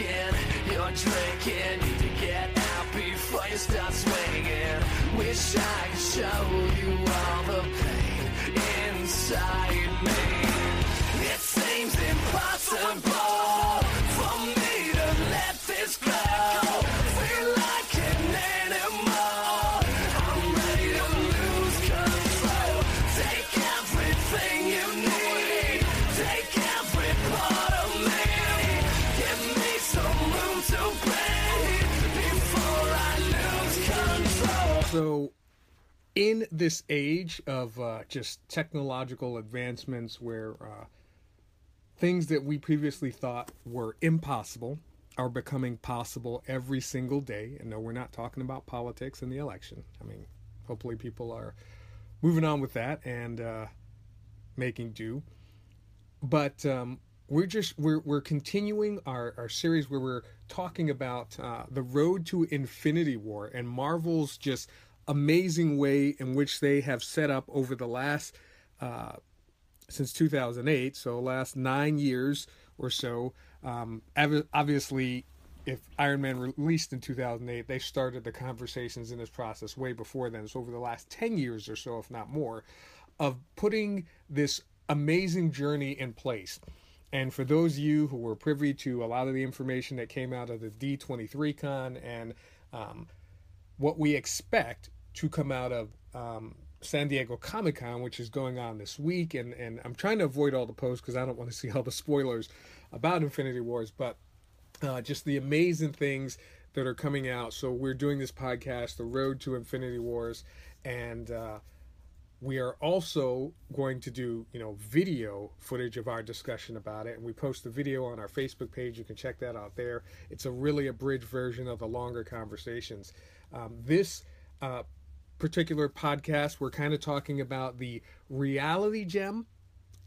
thinking you're drinking. Need to get out before you start swinging. Wish I could show you all the in this age of uh, just technological advancements where uh, things that we previously thought were impossible are becoming possible every single day, and no, we're not talking about politics and the election. I mean, hopefully, people are moving on with that and uh, making do. But um, we're just we're we're continuing our, our series where we're talking about uh, the road to Infinity War and Marvel's just amazing way in which they have set up over the last uh, since 2008, so last nine years or so. Um, obviously, if Iron Man released in 2008, they started the conversations in this process way before then. So over the last 10 years or so, if not more, of putting this amazing journey in place. And for those of you who were privy to a lot of the information that came out of the D23 con and um, what we expect to come out of um, San Diego Comic Con, which is going on this week, and and I'm trying to avoid all the posts because I don't want to see all the spoilers about Infinity Wars, but uh, just the amazing things that are coming out. So we're doing this podcast, The Road to Infinity Wars, and uh, we are also going to do you know video footage of our discussion about it and we post the video on our facebook page. You can check that out there. It's a really abridged version of the longer conversations um, this uh, particular podcast we're kind of talking about the reality gem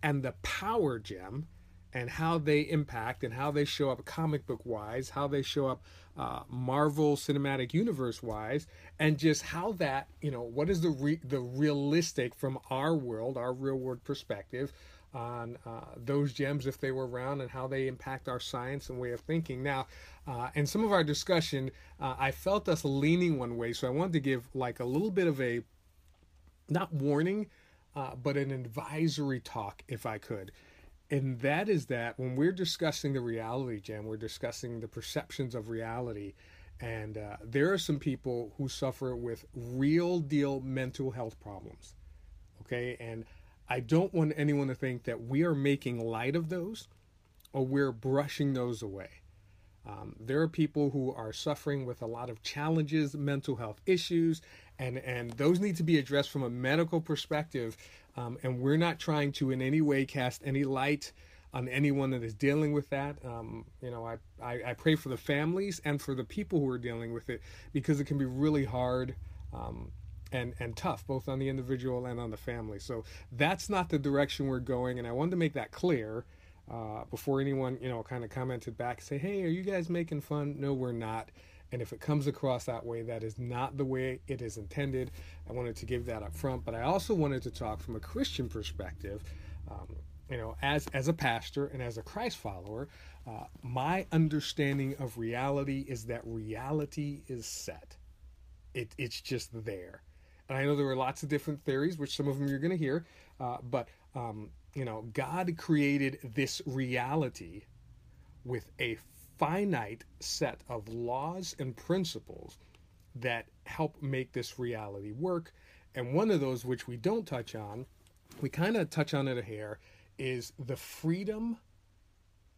and the power gem and how they impact and how they show up comic book wise, how they show up uh, Marvel Cinematic Universe wise, and just how that you know what is the re- the realistic from our world, our real world perspective on uh, those gems if they were around and how they impact our science and way of thinking. Now, uh, in some of our discussion, uh, I felt us leaning one way, so I wanted to give like a little bit of a not warning, uh, but an advisory talk if I could and that is that when we're discussing the reality gem, we're discussing the perceptions of reality. And uh, there are some people who suffer with real deal mental health problems. Okay. And I don't want anyone to think that we are making light of those or we're brushing those away. Um, there are people who are suffering with a lot of challenges, mental health issues, and, and those need to be addressed from a medical perspective um, and we're not trying to in any way cast any light on anyone that is dealing with that. Um, you know, I, I, I, pray for the families and for the people who are dealing with it because it can be really hard um, and, and tough, both on the individual and on the family. So that's not the direction we're going. And I wanted to make that clear uh, before anyone, you know, kind of commented back say, hey, are you guys making fun? No, we're not. And if it comes across that way, that is not the way it is intended. I wanted to give that up front, but I also wanted to talk from a Christian perspective. Um, you know, as as a pastor and as a Christ follower, uh, my understanding of reality is that reality is set. It it's just there, and I know there are lots of different theories, which some of them you're going to hear, uh, but um, you know, God created this reality with a finite set of laws and principles that help make this reality work. And one of those, which we don't touch on, we kind of touch on it a hair, is the freedom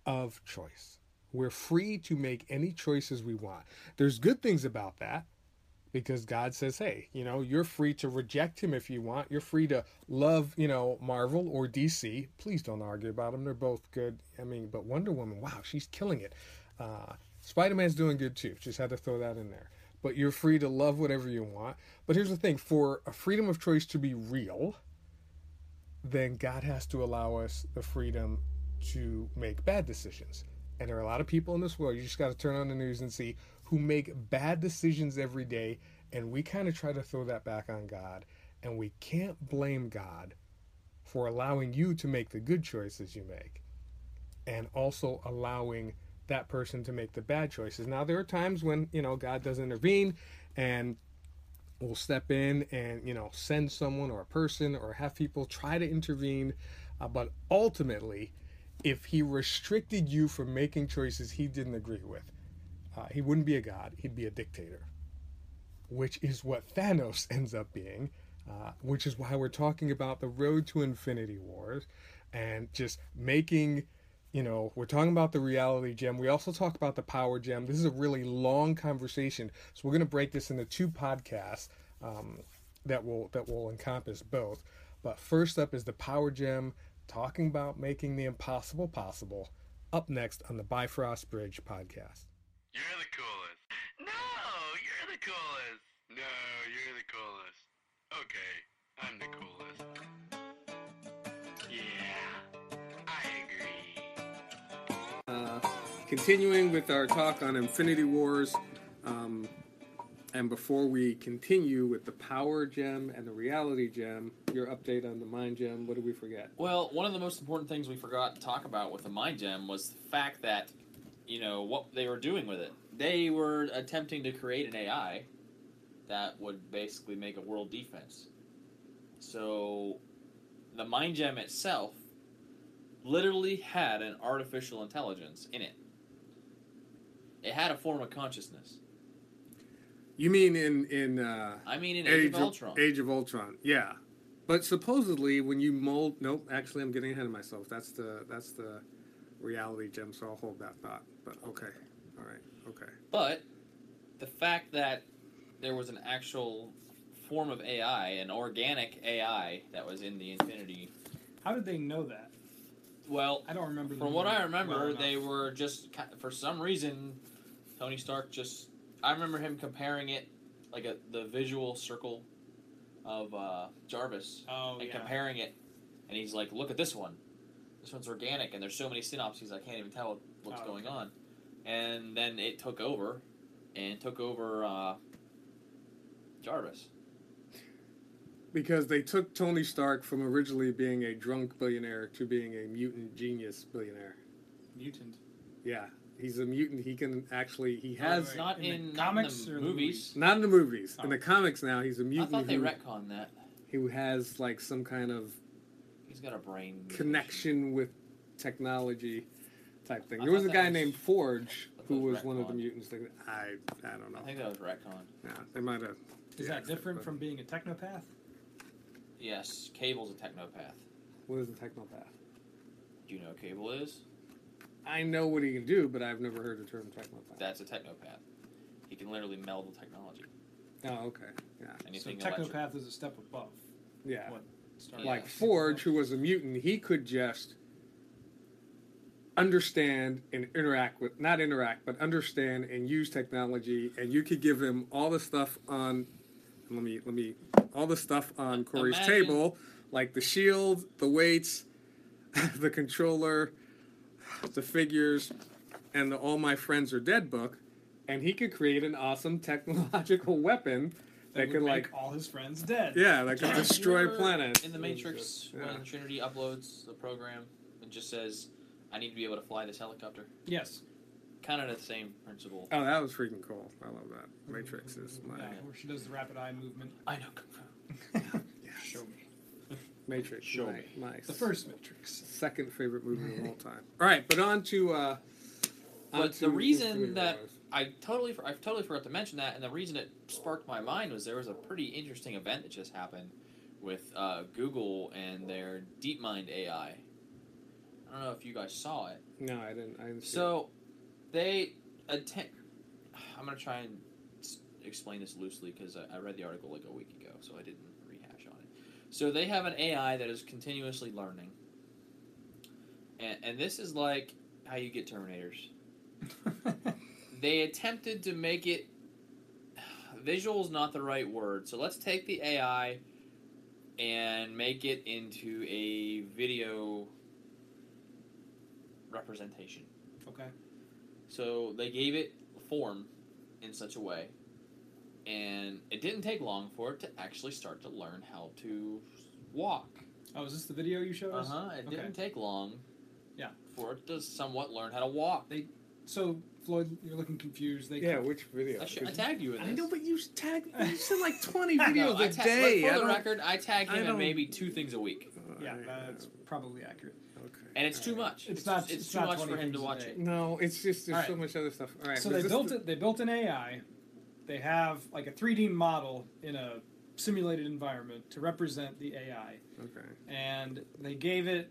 of choice. We're free to make any choices we want. There's good things about that because God says, hey, you know, you're free to reject him if you want. You're free to love, you know, Marvel or DC. Please don't argue about them. They're both good. I mean, but Wonder Woman, wow, she's killing it. Uh, Spider Man's doing good too. Just had to throw that in there. But you're free to love whatever you want. But here's the thing for a freedom of choice to be real, then God has to allow us the freedom to make bad decisions. And there are a lot of people in this world, you just got to turn on the news and see, who make bad decisions every day. And we kind of try to throw that back on God. And we can't blame God for allowing you to make the good choices you make and also allowing that person to make the bad choices. Now there are times when you know God does intervene and will step in and you know send someone or a person or have people try to intervene, uh, but ultimately, if He restricted you from making choices He didn't agree with, uh, He wouldn't be a God. He'd be a dictator, which is what Thanos ends up being. Uh, which is why we're talking about the road to Infinity Wars and just making you know, we're talking about the reality gem. We also talk about the power gem. This is a really long conversation, so we're going to break this into two podcasts um, that will that will encompass both. But first up is the power gem, talking about making the impossible possible. Up next on the Bifrost Bridge podcast. You're the coolest. No, you're the coolest. No, you're the coolest. Okay, I'm the coolest. Yeah, I agree. Uh, continuing with our talk on Infinity Wars, um, and before we continue with the power gem and the reality gem, your update on the mind gem. What did we forget? Well, one of the most important things we forgot to talk about with the Mind Gem was the fact that, you know, what they were doing with it. They were attempting to create an AI that would basically make a world defense. So, the Mind Gem itself literally had an artificial intelligence in it. It had a form of consciousness. You mean in in uh, I mean, in Age, of Ultron. Age of Ultron, yeah. But supposedly, when you mold, nope. Actually, I'm getting ahead of myself. That's the that's the reality gem. So I'll hold that thought. But okay, all right, okay. But the fact that there was an actual form of AI, an organic AI that was in the Infinity. How did they know that? Well, I don't remember. from what I remember, well they were just for some reason, Tony Stark just. I remember him comparing it like a the visual circle of uh, Jarvis Oh and yeah. comparing it, and he's like, "Look at this one. This one's organic, and there's so many synapses I can't even tell what's Oh, going okay. on." And then it took over, and took over uh, Jarvis. Because they took Tony Stark from originally being a drunk billionaire to being a mutant genius billionaire. Mutant. Yeah, he's a mutant. He can actually he Oh, has wait. Not in the in, comics not in or the the movies. not in the movies. In Oh. the comics now, he's a mutant I thought they who, retconned that. who has like some kind of He's got a brain connection with technology type thing. I There was a guy was- named Forge who was was one of the mutants. That, I I don't know. I think that was retcon. Yeah, they might have. Is yeah, that different but- from being a technopath? Yes, Cable's a technopath. What is a technopath? Do you know what Cable is? I know what he can do, but I've never heard the term technopath. That's a technopath. He can literally meld with technology. oh, okay. Yeah. Anything so electric. technopath is a step above. Yeah. What Star Yeah. like Forge, who was a mutant, he could just understand and interact with not interact, but understand and use technology, and you could give him all the stuff on. Let me let me all the stuff on Corey's Imagine- table, like the shield, the weights, the controller, the figures, and the All My Friends Are Dead book, and he could create an awesome technological weapon that That could like all his friends dead. yeah, that could You destroy remember planets. In the Matrix, Yeah. when Trinity uploads the program, it just says, "I need to be able to fly this helicopter." Yes. Kind of the same principle. Oh, that was freaking cool. I love that. Matrix is my Yeah, where she does the rapid eye movement. I know kung fu. Show me. Matrix. Show my, me. my The first Matrix. second favorite movie of all time. All right, but on to. Uh, on But to the reason that Wars. I totally, for- I totally forgot to mention that, and the reason it sparked my mind was there was a pretty interesting event that just happened with uh, Google and their DeepMind AI. I don't know if you guys saw it. No, I didn't. I didn't see So, they attempt. I'm gonna try and s- explain this loosely because I, I read the article like a week ago, so I didn't rehash on it. So they have an AI that is continuously learning, and and this is like how you get Terminators. They attempted to make it. Visual is not the right word, so let's take the AI and make it into a video representation. okay. So they gave it form in such a way, and it didn't take long for it to actually start to learn how to walk. Oh, is this the video you showed us? Uh us? huh. It Okay. didn't take long. Yeah. For it to somewhat learn how to walk. They. So Floyd, you're looking confused. They Yeah, which video? I, sh- I tagged you in it. I know, but you tag. You send like twenty No, videos I a ta- day. but I For the record, I tag I him in maybe two things a week, yeah, that's probably accurate. Okay. and it's too All right. much. It's not- It's, it's too not much for him to watch it. No, it's just there's All so much other stuff. All right. so they built the- it. They built an AI. They have like a 3D model in a simulated environment to represent the AI, Okay. and they gave it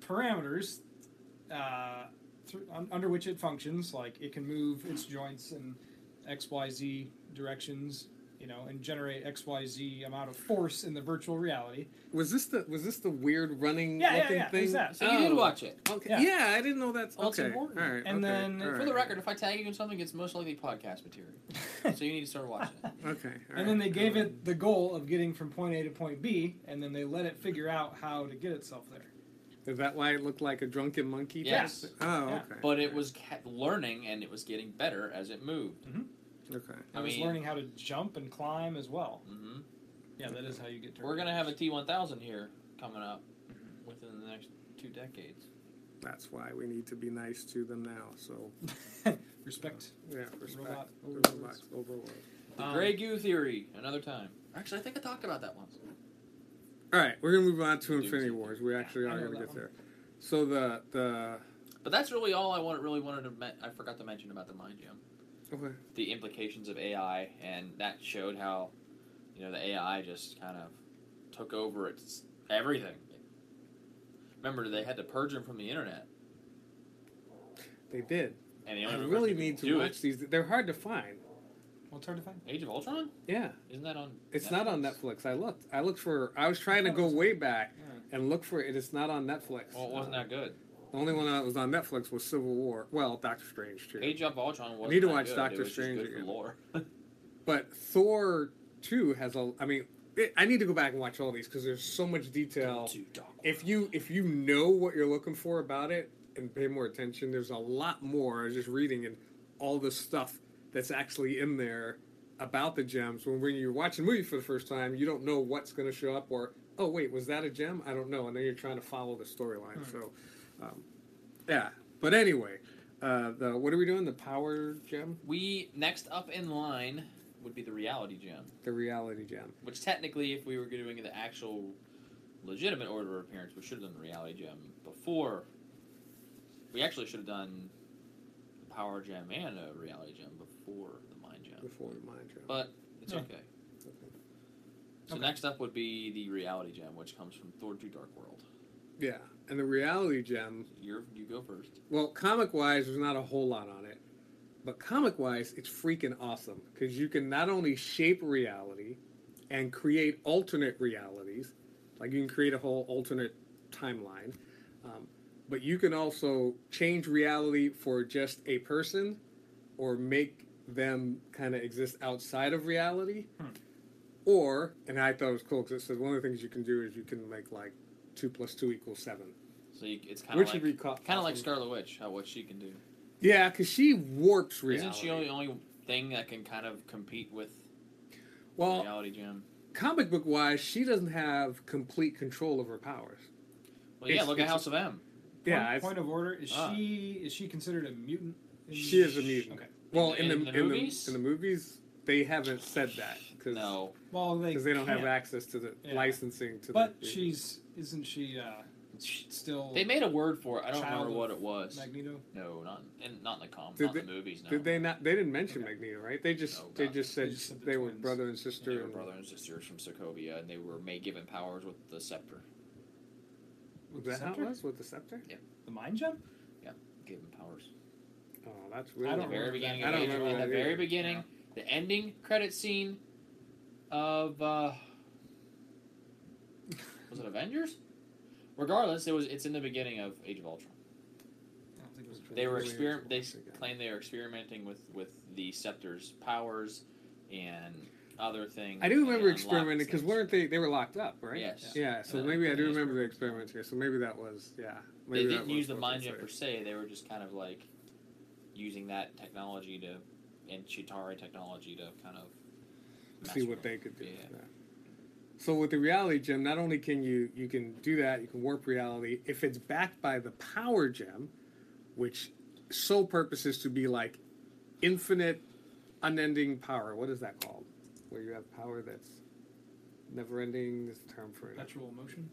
parameters uh, un, under which it functions. Like it can move its joints in X, Y, Z directions. You know, and generate X, Y, Z amount of force in the virtual reality. Was this the was this the weird running Yeah, yeah, looking yeah, thing? it's that. So you did Oh, watch it. Okay. Yeah. Yeah. I didn't know that's Well, it's okay. important. All right. And okay, then- all For For the record, if I tag you in something, it's most likely podcast material. so you need to start watching it. Okay. all And then they gave it the goal of getting from point A to point B, and then they let it figure out how to get itself there. Is that why it looked like a drunken monkey? Yes. test? Oh, Yeah. okay. But it was ca- learning and it was getting better as it moved. Mm-hmm. Okay. I, I was mean- learning how to jump and climb as well. hmm Yeah, that is how you get to. We're gonna have a T1000 here coming up within the next two decades. That's why we need to be nice to them now. So respect. yeah, respect. Robot the overlords. robots overlord. The Um, Grey Goo theory, another time. Actually, I think I talked about that once. All right, we're gonna move on to Infinity. Wars. We actually I are know gonna that get one. there. So the the But that's really all I wanted, really wanted to. Me- I forgot to mention about the Mind Gem. Okay. the implications of AI, and that showed how, you know, the AI just kind of took over its everything. Remember, they had to purge him from the internet, They did. and the I really person need to watch it. these. They're hard to find. What's hard to find? Age of Ultron, Yeah, isn't that on? it's not on Netflix. I looked. I looked for. I was trying to go way back and look for it. It's not on Netflix. Well, it wasn't that good. The only one that was on Netflix was Civil War. Well, Doctor Strange too. Age of Ultron wasn't need to watch good. Doctor it was just Strange good again. for lore. But Thor two has a. I mean, it, I need to go back and watch all these because there's so much detail. To Dark If you if you know what you're looking for about it and pay more attention, there's a lot more. I was just reading and all the stuff that's actually in there about the gems. When when you're watching a movie for the first time, you don't know what's going to show up or oh wait was that a gem? I don't know. And then you're trying to follow the storyline. Hmm. So, um, yeah. But anyway, uh, the what are we doing? The power gem, We next up in line would be the reality gem, the reality gem. which technically, if we were doing the actual legitimate order of appearance, we should have done the reality gem before. We actually should have done the power gem and a reality gem before the mind gem, Before the mind gem. but it's Yeah. okay. So Okay. next up would be the reality gem, which comes from Thor: Two Dark World. yeah, and the reality gem You're, you go first. Well, comic wise, there's not a whole lot on it, but comic wise, it's freaking awesome because you can not only shape reality and create alternate realities, like you can create a whole alternate timeline, um, but you can also change reality for just a person or make them kind of exist outside of reality. Hmm. Or, and I thought it was cool because it says one of the things you can do is you can make like two plus two equals seven, So you, it's kind of like would be kind of like awesome. Scarlet Witch, how what she can do. Yeah, because she warps reality. Isn't she the only thing that can kind of compete with well, reality gem? comic book wise, she doesn't have complete control of her powers. Well, yeah, It's- look at House of M. Yeah, Point, it's, point of order is Ah. she is she considered a mutant? she is a mutant. Okay. Well, In in, the- the, in the in movies? the in the movies, they haven't said that because No, Well, they they don't have access to the Yeah. licensing to. But the, she's isn't she uh, still they made a word for it. I don't remember what it was. Magneto? No, not in not in the com, Did not in they- the movies. No, Did they not? They didn't mention Okay. Magneto, right? They just No, they God. just said They they, just said the were brother and sister. They were brother and sisters from Sokovia, and they were made given powers with the scepter. Was With the that how it scepter? was with the scepter? The mind gem? Gave them powers. Oh, that's I really. At the very beginning that. of I don't remember at the that very beginning, Yeah. the ending credit scene of uh, was it Avengers? Regardless, it was it's in the beginning of Age of Ultron. I don't think it was. They were Really exper- They once again. claimed they were experimenting with with the scepter's powers and other things. I do remember experimenting because weren't they? They were locked up, right? Yes. Yeah. So Yeah. maybe I do Yeah. remember the experiments here. So maybe that was yeah. They didn't use the mind they gem per se. They were just kind of like using that technology to and Chitauri technology to kind of see what they could do. Yeah. So with the reality gem, not only can you you can do that, you can warp reality. If it's backed by the power gem, which sole purpose is to be like infinite, unending power. What is that called? Where you have power that's never ending. Is the term for it? Perpetual motion.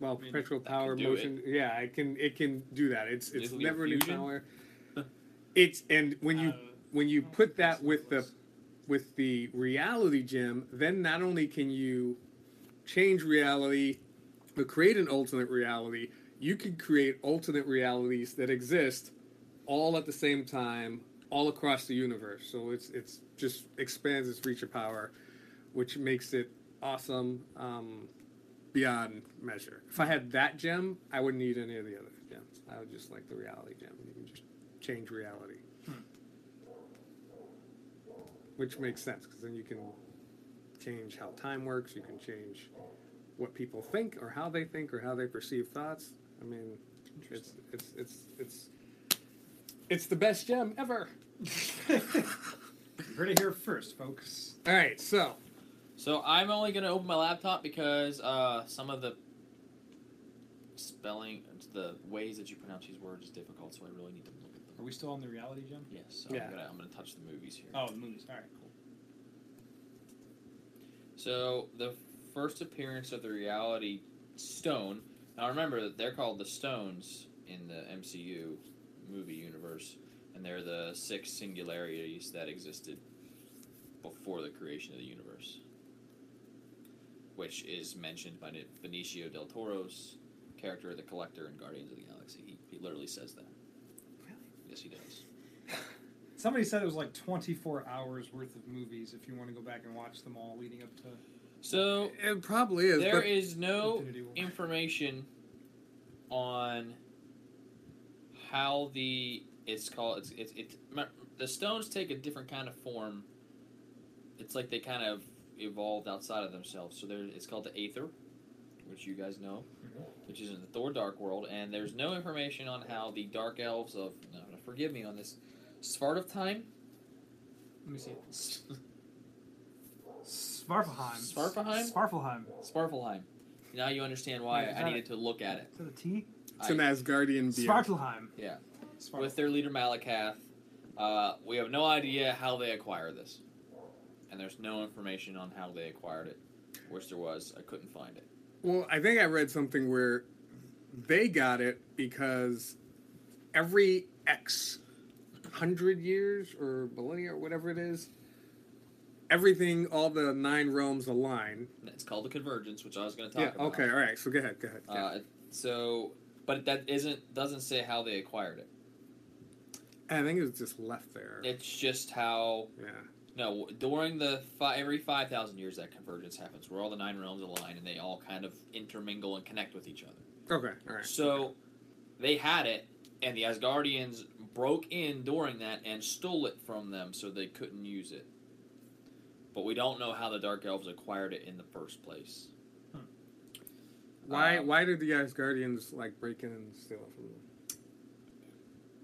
Well, I mean, perpetual power motion. Yeah, it can. It can do that. It's it's Nuclear never ending power. It's and when you Uh, when you put that with the with the reality gem, then not only can you change reality, but create an alternate reality, you can create alternate realities that exist all at the same time, all across the universe. So it's it's just expands its reach of power, which makes it awesome um, beyond measure. If I had that gem, I wouldn't need any of the other gems. I would just like the reality gem. You can just change reality. Which makes sense because then you can change how time works. You can change what people think or how they think or how they perceive thoughts. I mean, it's it's it's it's it's the best gem ever. You heard it here first, folks. All right, so So I'm only gonna open my laptop because uh, some of the spelling, the ways that you pronounce these words is difficult. So I really need to look at them. Are we still on the reality gem? Yes. So Yeah. I'm gonna I'm gonna touch the movies here. Oh, the movies. All right, cool. So the first appearance of the Reality Stone. Now remember that they're called the Stones in the MCU movie universe, and they're the six singularities that existed before the creation of the universe, which is mentioned by Benicio del Toro's character, the Collector, in Guardians of the Galaxy. He, he literally says that. Really? Yes, he does. Somebody said it was like 24 hours worth of movies if you want to go back and watch them all leading up to. So it probably is. There but is no information on how the it's called it's it's, it's the stones take a different kind of form. It's like they kind of evolved outside of themselves. So there, it's called the Aether, which you guys know, mm-hmm. which is in the Thor Dark World, and there's no information on how the Dark Elves of no, forgive me on this, Svartalfheim, Let me see. Svartalheim. Svartalfheim? Svartalheim. Svartalfheim. Now you understand why Wait, is I that needed to look at it. To the T? it's an Asgardian being. Svartalheim. Yeah. Svartalheim. with their leader Malekith. Uh, we have no idea how they acquired this, and there's no information on how they acquired it. Wish there was. I couldn't find it. Well, I think I read something where they got it because every X hundred years or millennia or whatever it is, everything, all the nine realms align. It's called the convergence, which I was going to talk Yeah. about. Okay. All right. So go ahead. Go ahead. yeah. Uh, so, but that isn't doesn't say how they acquired it. I think it was just left there. It's just how yeah. no during the every five thousand years that convergence happens, where all the nine realms align and they all kind of intermingle and connect with each other. Okay. All right. So they had it, and the Asgardians broke in during that and stole it from them, so they couldn't use it. But we don't know how the Dark Elves acquired it in the first place. Why? Um, why did the Asgardians like break in and steal it from them?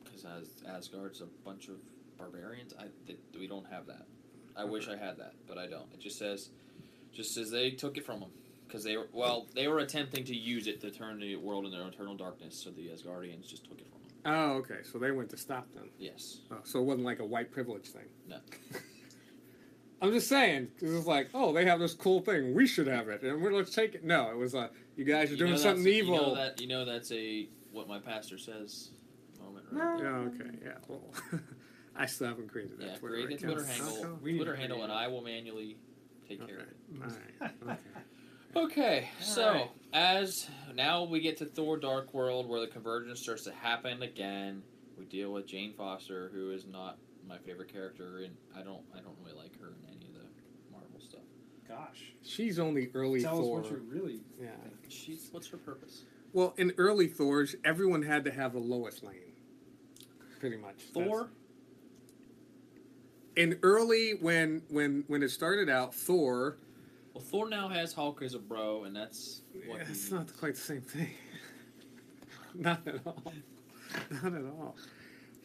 Because As Asgard's a bunch of barbarians. I th- we don't have that. I wish I had that, but I don't. It just says, just says they took it from them because they were well, they were attempting to use it to turn the world into eternal darkness. So the Asgardians just took it from. Oh, okay. So they went to stop them. Yes. Oh, so it wasn't like a white privilege thing. No. I'm just saying because it's like, oh, they have this cool thing. We should have it, and we're let's take it. No, it was uh, you guys are You doing something evil. You know that you know that's a what my pastor says moment. Right? Yeah. Okay. Yeah. Well, I still haven't created that Yeah, Twitter create a account. Twitter handle, Okay. We need Twitter handle, and. I will manually take care of it. All right. Okay. Okay, so Alright. as now we get to Thor: Dark World, where the convergence starts to happen again. We deal with Jane Foster, who is not my favorite character, and I don't, I don't really like her in any of the Marvel stuff. Gosh. She's only early Tell Thor. us what you really Yeah. She's what's her purpose? Well, in early Thors, everyone had to have a Lois Lane. Pretty much. Thor. in early when when when it started out, Thor. Well, Thor now has Hulk as a bro, and that's what. Yeah, it's not quite the same thing. not at all. Not at all.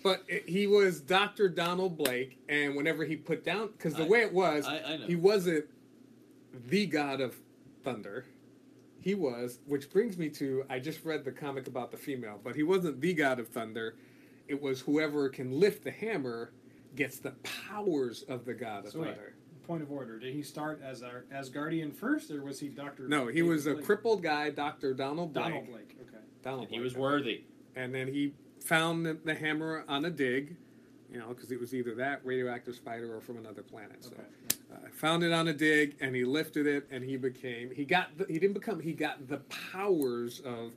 But it, he was Dr. Donald Blake, and whenever he put down, because the I- way it was, I, I know. he wasn't the god of thunder. He was, which brings me to I just read the comic about the female, but he wasn't the god of thunder. it was whoever can lift the hammer gets the powers of the god of thunder. Point of order: Did he start as our Asgardian first, or was he Doctor? No, he was a crippled guy, Doctor Donald Blake. Donald Blake. Okay. Donald And he Blake. was worthy. and then he found the, the hammer on a dig, you know, because it was either that radioactive spider or from another planet. So Okay. uh, found it on a dig, and he lifted it, and he became. He got. The, he didn't become. He got the powers of.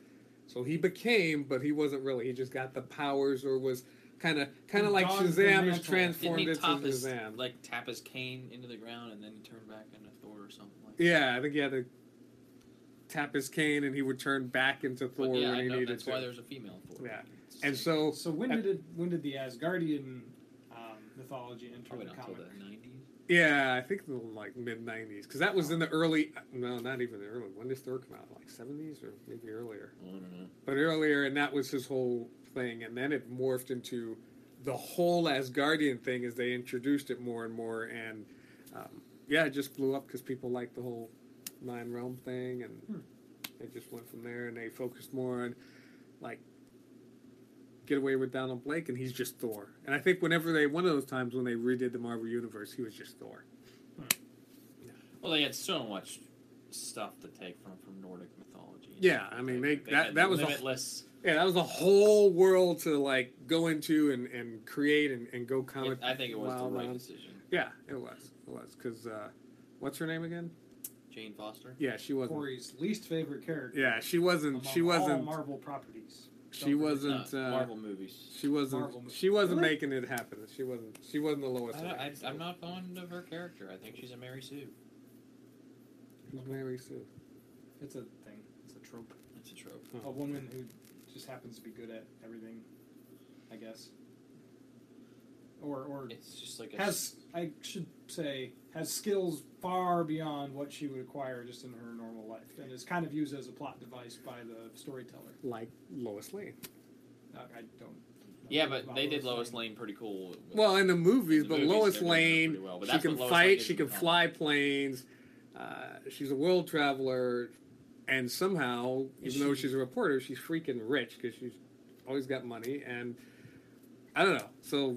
So he became, but he wasn't really. He just got the powers, or was kind of kind of like Shazam is transformed he into top his, Shazam. like tap his cane into the ground and then he turned back into Thor or something like yeah, I think he had to tap his cane, and he would turn back into? Thor But yeah, when I he know, needed that's to. why there's a female Thor. Yeah. It's and so So when did it? When did the Asgardian um, mythology enter probably the not until comic? the 90s. Yeah, I think the like mid '90s because that was in the early. No, not even the early. When did Thor come out? Like '70s or maybe earlier. I don't know. But earlier, and that was his whole thing, and then it morphed into the whole Asgardian thing as they introduced it more and more, and um, yeah, it just blew up because people liked the whole nine realm thing, and Hmm. it just went from there, and they focused more on like get away with Donald Blake, and he's just Thor. And I think whenever they one of those times when they redid the Marvel universe, he was just Thor. Well, they had so much stuff to take from from Nordic mythology. Yeah, I mean, they- that- had that was a- Yeah, that was a whole world to like go into and, and create and, and go comic. I think it was the right on. decision. Yeah, it was. It was because uh, what's her name again? Jane Foster. Yeah, she wasn't. Corey's least favorite character. Yeah, she wasn't. among She wasn't. Marvel properties. She Don't wasn't. No, uh, Marvel movies. She wasn't. Marvel She wasn't Really? making it happen. She wasn't. She wasn't the lowest. I, I, I'm not fond of her character. I think she's a Mary Sue. Who's Mary Sue? It's a thing. It's a trope. It's a trope. Oh. A woman who just happens to be good at everything, I guess. Or or It's just like a has I should say has skills far beyond what she would acquire just in her normal life, and is kind of used as a plot device by the storyteller. Like Lois Lane. I, I don't. Yeah, but they did Lois Lane pretty cool. with- Well, in the movies, In the but movies, Lois they're doing it Lane, pretty well, but she that's can what Lois fight. Lane She did can in the fly planes. Uh, she's a world traveler, and somehow, Is even though she's a reporter, she's freaking rich because she's always got money. And I don't know. So,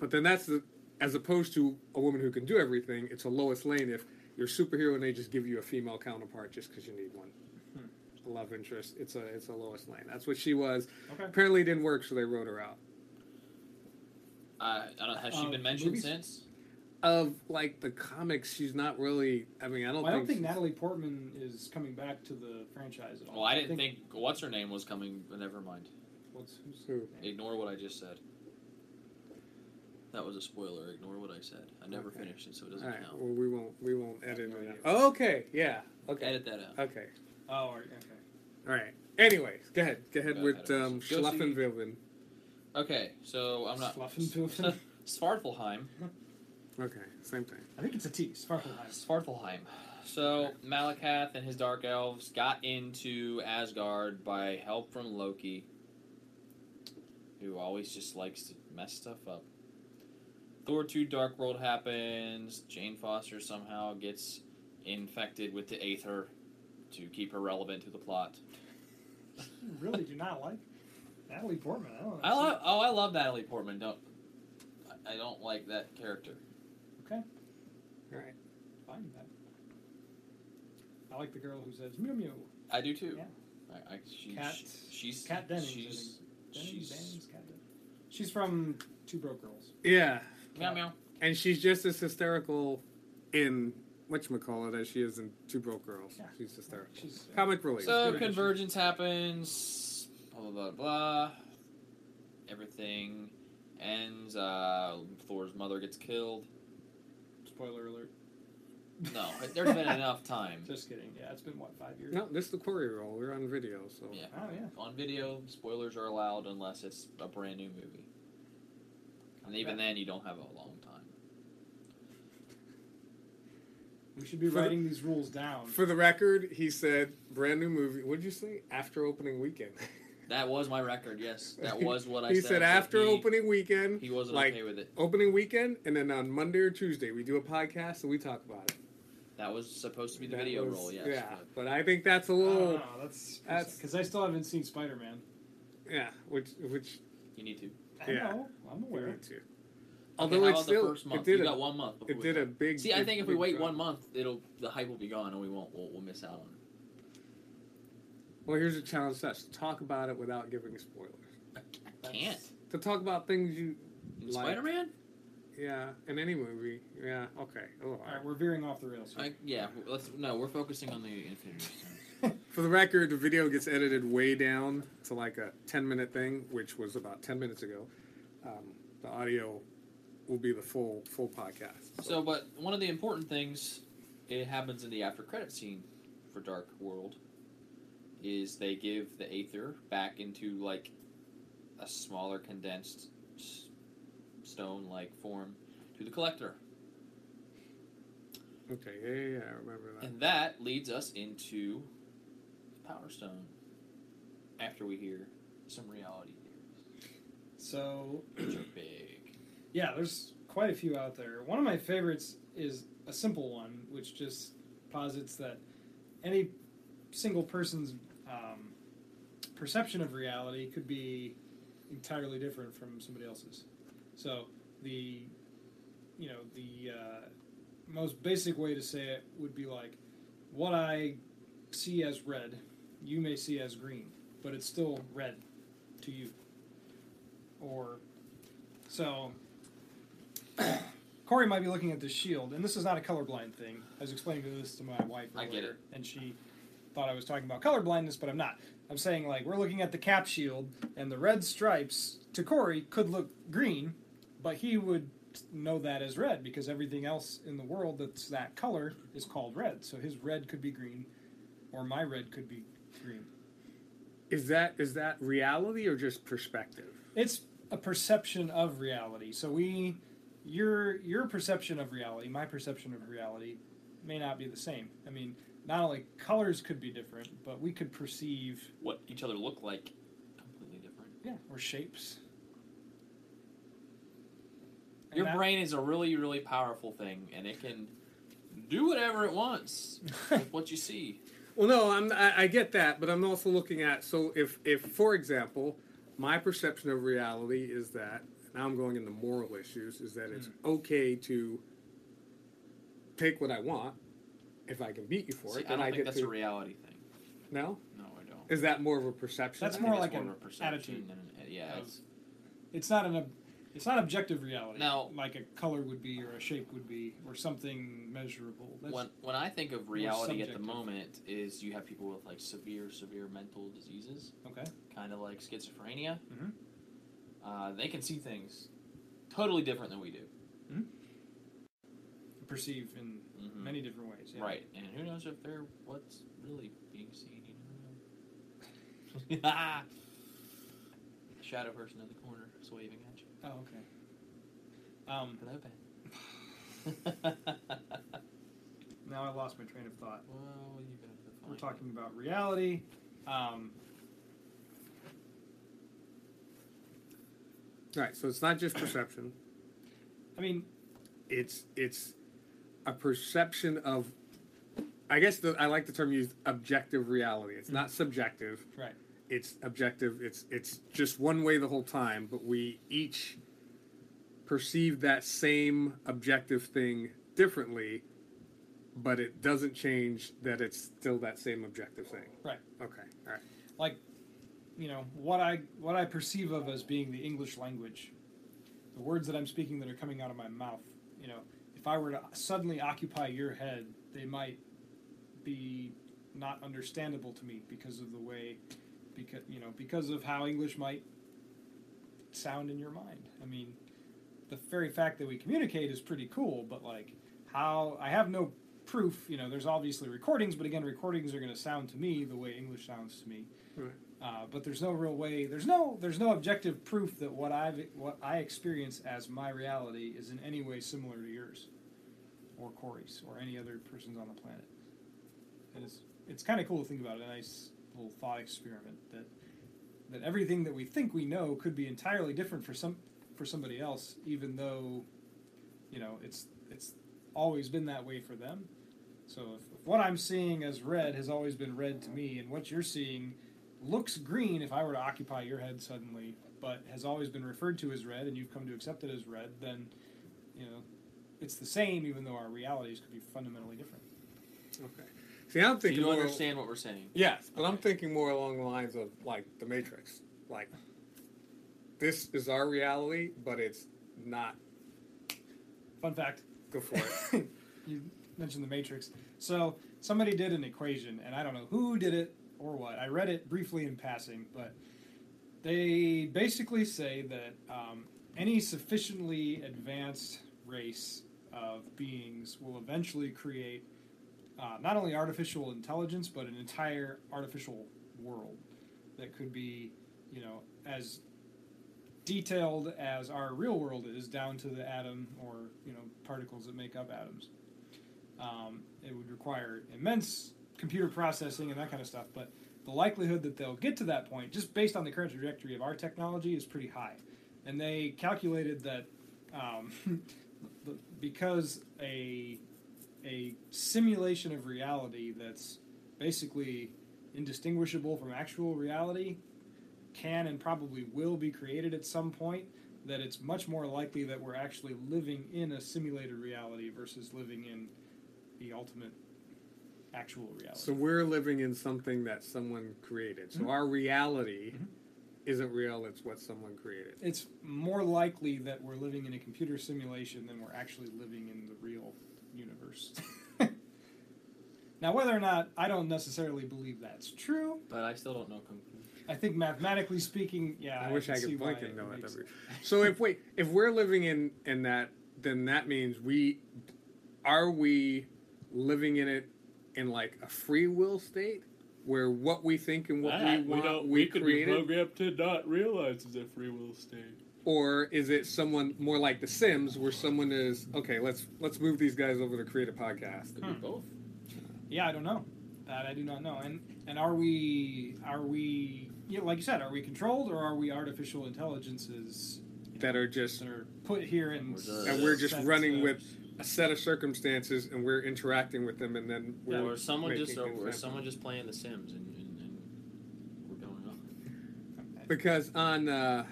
but then that's the as opposed to a woman who can do everything. It's a Lois Lane if you're a superhero and they just give you a female counterpart just because you need one. Hmm. A love interest. It's a it's a Lois Lane. That's what she was. Okay. Apparently, it didn't work, so they wrote her out. Uh, I don't, has she Uh, been mentioned movies? since? Of like the comics, she's not really. I mean, I don't. Well, I don't think, think Natalie Portman is coming back to the franchise at all. Well, I didn't think, what's her name was coming, but never mind. What's who's Who? Ignore what I just said. That was a spoiler. Ignore what I said. I never Okay. finished it, so it doesn't right. count. Well, we won't. We won't edit it. idea. out. okay. Yeah. Okay. Edit that out. Okay. Oh, all right, okay. All right. Anyways, go ahead. Go ahead Go with ahead um, us. Schlaffenwilden. Okay, so I'm not. Schlaffenwilden? Svartalheim. Okay. Same thing. I think it's a T. Svartalheim. Svartalheim. So Malekith and his dark elves got into Asgard by help from Loki, who always just likes to mess stuff up. Thor 2 Dark World happens. Jane Foster somehow gets infected with the Aether to keep her relevant to the plot. You really do not like Natalie Portman. I don't know. I love. Oh, I love Natalie Portman. Don't. I- I don't like that character. Okay, All right. fine. I, I like the girl who says mew mew. I do too. Yeah. I, I, she, Cat- she- she's Kat Dennings. I She's think. Dennings, she's Dennings, Kat Dennings. She's from Two Broke Girls. Yeah. meow meow. And she's just as hysterical in whatchamacallit as she is in Two Broke Girls. Yeah. She's hysterical. She's Comic relief. So Good. convergence happens. Blah blah blah blah. Everything ends. Uh, Thor's mother gets killed. Spoiler alert. No, there's been enough time. Just kidding. Yeah, it's been what five years. No, this is the Quarry roll. We're on video, so. Yeah. Oh yeah. On video, spoilers are allowed unless it's a brand new movie. And even then, you don't have a long time. We should be For the- writing these rules down. For the record, he said brand new movie. What did you say? After opening weekend. That was my record. Yes, that was what I said. he said. said after he- opening weekend. He wasn't like, okay with it. opening weekend, and then on Monday or Tuesday we do a podcast and we talk about it. That was supposed to be the That video was- roll. Yes. Yeah, but- but I think that's a little. don't know, that's that's- because I still haven't seen Spider Man. Yeah, which which You need to. I Yeah. know. I'm We aware. need to. Okay, Although how it's still the first month? it did you a, got one month. It did a big. See, I think if we wait drop. one month, it'll the hype will be gone, and we won't. We'll, we'll miss out on it. Well, here's a challenge to us: to talk about it without giving spoilers. I can't. To talk about things you, Like- Spider Man. yeah, in any movie. Yeah, okay. Oh, all All right, right. we're veering off the rails. Here. I, yeah. Let's no. We're focusing on the Infinity Stones. For the record, the video gets edited way down to like a 10 minute thing, which was about 10 minutes ago. Um, the audio will be the full full podcast. So, but one of the important things, it happens in the after credit scene for Dark World, is they give the Aether back into like a smaller condensed s- stone-like form to the Collector, Okay, yeah, yeah, yeah, I remember that. and that leads us into Power Stone. After we hear some reality theories, So which are big. yeah, there's quite a few out there. One of my favorites is a simple one, which just posits that any single person's um, perception of reality could be entirely different from somebody else's. So the you know the uh, most basic way to say it would be like what I see as red, you may see as green, but it's still red to you. Or so Corey might be looking at this shield, and this is not a colorblind thing. I was explaining this to my wife I earlier, get it. and she thought I was talking about color blindness, but I'm not. I'm saying like we're looking at the cap shield, and the red stripes to Corey could look green, but he would know that as red because everything else in the world that's that color is called red. So his red could be green, or my red could be green. Is that is that reality or just perspective? It's a perception of reality. So we, your your perception of reality, my perception of reality, may not be the same. I mean, not only colors could be different, but we could perceive What each other look like, completely different. yeah or shapes. And Your that- brain is a really, really powerful thing, and it can do whatever it wants with what you see. Well, no, I'm, I, I get that, but I'm also looking at so if if for example, my perception of reality is that now I'm going into moral issues is that it's mm. okay to take what I want if I can beat you for See, it. I Then don't I, think get that's to a reality thing. no. No, I don't. Is that more of a perception? That's I then? more think like it's an of a perception attitude than an- yeah, it's, It's not an ob- it's not objective reality. Now- like a color would be, or a shape would be, or something measurable. That's, when when I think of reality at the subjective. moment is you have people with like severe severe mental diseases, okay. kind of like schizophrenia. Mhm. Uh, they can see things totally different than we do. Perceive in Mhm. many different ways. Yeah. Right, and who knows if they're what's really being seen? You know. shadow person in the corner is waving at you. Oh, okay. Um, Hello, Ben. now I lost my train of thought. well, you have to find We're it. talking about reality. Um, Right. So it's not just perception. I mean, It's it's a perception of. I guess the, I like the term used objective reality. It's not mm. subjective. right. it's objective. It's it's just one way the whole time, but we each perceive that same objective thing differently, but it doesn't change that it's still that same objective thing. Right. Okay. All right. like you know what i what i perceive of as being the english language the words that i'm speaking that are coming out of my mouth you know if i were to suddenly occupy your head they might be not understandable to me because of the way because you know because of how english might sound in your mind i mean the very fact that we communicate is pretty cool but like how i have no proof you know there's obviously recordings but again recordings are going to sound to me the way english sounds to me Right. Uh, but there's no real way. There's no there's no objective proof that what I've what I experience as my reality is in any way similar to yours, or Corey's, or any other person's on the planet. And it's it's kind of cool to think about. It, a nice little thought experiment that that everything that we think we know could be entirely different for some for somebody else, even though you know it's it's always been that way for them. So if, if what I'm seeing as red has always been red to me, and what you're seeing looks green if I were to occupy your head suddenly, but has always been referred to as red, and you've come to accept it as red, then you know it's the same, even though our realities could be fundamentally different. Okay. See, I'm Do thinking you more. understand what we're saying? Yes, but I'm thinking more along the lines of like the Matrix. Like, this is our reality, but it's not. Fun fact: Go for it. you mentioned the Matrix. So somebody did an equation, and I don't know who did it or what. I read it briefly in passing, but they basically say that um, any sufficiently advanced race of beings will eventually create uh, not only artificial intelligence, but an entire artificial world that could be, you know, as detailed as our real world is, down to the atom or you know particles that make up atoms. Um, it would require immense computer processing and that kind of stuff, but the likelihood that they'll get to that point, just based on the current trajectory of our technology, is pretty high. And they calculated that um, because a a simulation of reality that's basically indistinguishable from actual reality can and probably will be created at some point that it's much more likely that we're actually living in a simulated reality versus living in the ultimate actual reality. so we're living in something that someone created. So Mhm. our reality Mhm. isn't real; it's what someone created. it's more likely that we're living in a computer simulation than we're actually living in the real universe. now, whether or not I don't necessarily believe that's true, But I still don't know. Com- I think mathematically speaking, yeah. I wish I could blink and know it it. makes- That'd be- So if wait, if we're living in in that, then that means we are we living in it in like a free will state where what we think and what we want we, we, we could created, to not realize it's a free will state. or is it someone more like The Sims where someone is okay? Let's let's move these guys over to create a podcast. Could be Hmm. both. Yeah, I don't know. That I do not know. And and are we are we yeah, like you said, are we controlled or are we artificial intelligences That know, are just that are put here and We're just- and we're just running with a set of circumstances and we're interacting with them and then we're or someone just, or, or someone just playing The Sims and, and, and we're going on. because on uh,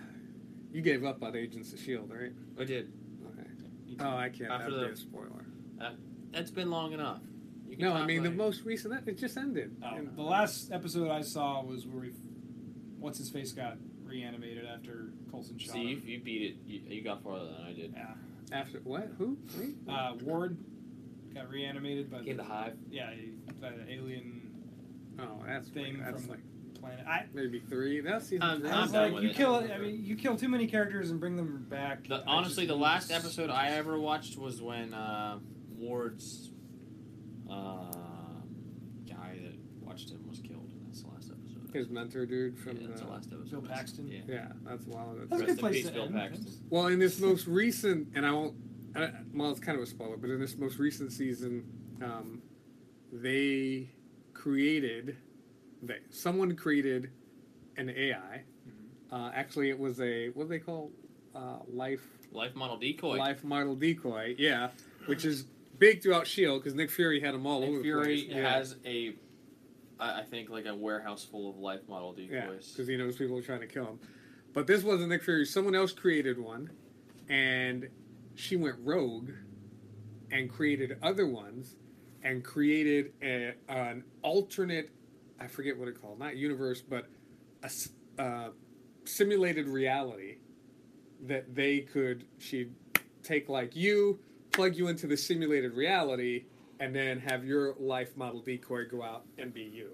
you gave up on Agents of Shield, right? I did. Okay. Oh, I can't. After That'd the- be a spoiler. That's been long enough. You can No, I talk mean the like- most recent. It just ended. Oh, And- the last episode I saw was where we, what's his face got reanimated after Coulson shot See, you, you beat it. You, you got farther than I did. Yeah, after what? Who? Me? uh, Ward got reanimated by In the hive. yeah he- by the alien Oh, that's thing thing. That's from like the planet. I, maybe three. That's season I'm- three. I I'm was done like, with you it. kill. I mean, you kill too many characters and bring them back. The, I honestly, just the last episode I ever watched was when uh, Ward's uh, guy that watched him was killed. And that's the last episode. His mentor dude from yeah, that's the. the last episode. Bill Paxton? Yeah. Yeah, that's a while. That's That's a Rest good place to Bill end. Paxton. well, in this most recent, and I won't. I, well, it's kind of a spoiler, but in this most recent season, um, they created. They someone created an AI. Uh, actually, it was a what do they call uh, life Life model decoy. life model decoy. Yeah, which is big throughout Shield because Nick Fury had them all over Nick the Fury place. Yeah. has a, I I think like a warehouse full of life model decoys. Yeah, because he knows people are trying to kill him. But this wasn't Nick Fury. Someone else created one, and she went rogue and created other ones, and created a, an alternate. I forget what it called. Not universe, but a uh, simulated reality that they could. She'd take like you, plug you into the simulated reality, and then have your life model decoy go out and be you.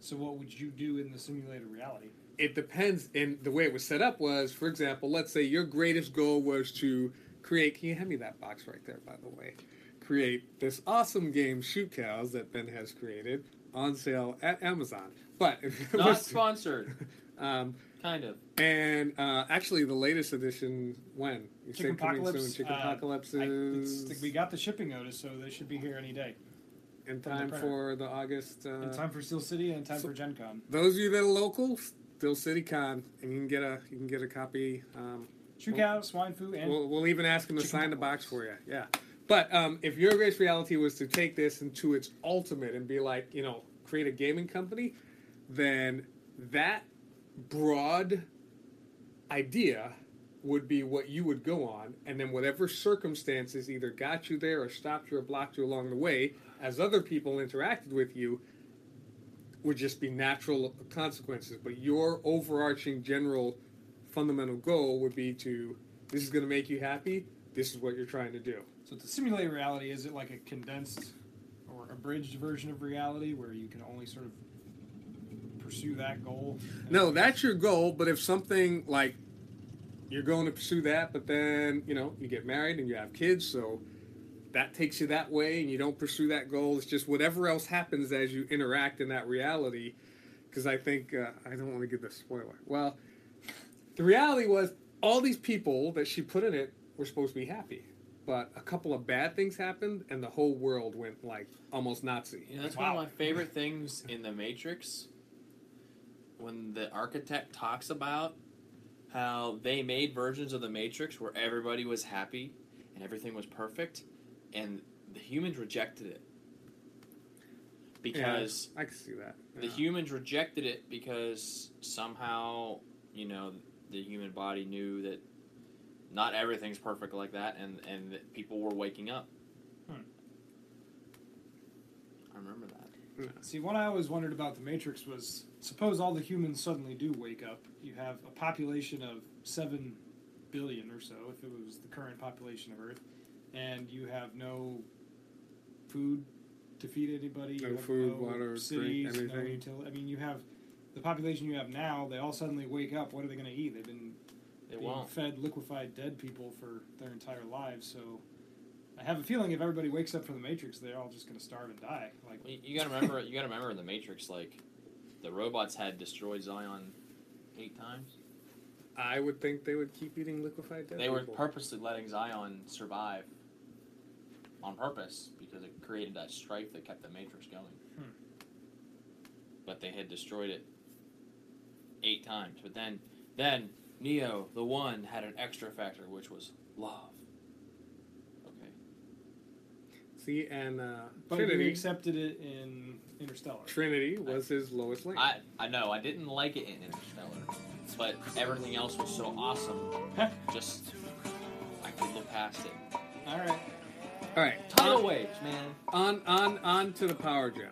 So what would you do in the simulated reality? it depends and the way it was set up was for example let's say your greatest goal was to create can you hand me that box right there by the way? Create this awesome game shoot cows that ben has created on sale at amazon but Not sponsored. um, kind of. and uh, actually the latest edition when you say Chicken coming Apocalypse, soon chicken uh, apocalypse I, is it's, we got the shipping notice, so they should be here any day. in time printer. for the august uh, In time for Steel City and in time so- for Gen Con. those of you that are local Steel City Con and you can get a you can get a copy um, True cow, swine foo, and We'll, we'll even ask him to sign the box for you. Yeah. But um, if your greatest reality was to take this into its ultimate and be like, you know, create a gaming company, then that broad idea would be what you would go on, and then whatever circumstances either got you there or stopped you or blocked you along the way, as other people interacted with you, would just be natural consequences. But your overarching general fundamental goal would be to this is going to make you happy. This is what you're trying to do. So to simulate reality, is it like a condensed or abridged version of reality where you can only sort of pursue that goal? No, that's your goal. But if something like you're going to pursue that, but then you know you get married and you have kids, so that takes you that way, and you don't pursue that goal. It's just whatever else happens as you interact in that reality. Because I think uh, I don't want to give the spoiler. Well, the reality was all these people that she put in it were supposed to be happy, but a couple of bad things happened, and the whole world went like almost Nazi. You know, that's Wow. one of my favorite things in the Matrix. When the architect talks about how they made versions of the Matrix where everybody was happy and everything was perfect, and the humans rejected it because I can see that. the humans rejected it because somehow you know the human body knew that not everything's perfect like that, and and people were waking up. Hmm. I remember that. See, what I always wondered about the Matrix was suppose all the humans suddenly do wake up. You have a population of 7 billion or so, if it was the current population of Earth, and you have no food to feed anybody. you No have food, water, drink, cities, no anything. utility. I mean, you have the population you have now, they all suddenly wake up. What are they going to eat? They've been It being won't. fed liquefied dead people for their entire lives, so. I have a feeling if everybody wakes up from the Matrix, they're all just going to starve and die. Like, You, you gotta remember. you gotta remember in the Matrix, like the robots had destroyed Zion eight times. I would think they would keep eating liquefied dead They were purposely letting Zion survive on purpose because it created that strife that kept the Matrix going. Hmm. But they had destroyed it eight times. But then, then Neo, the one, had an extra factor, which was love. Okay. See, and uh, But you Trinity, accepted it in Interstellar. Trinity was his lowest link. I I know I didn't like it in Interstellar, but everything else was so awesome. Just I could look past it. All right. All right, Tidal waves, man. on on on to the power gem.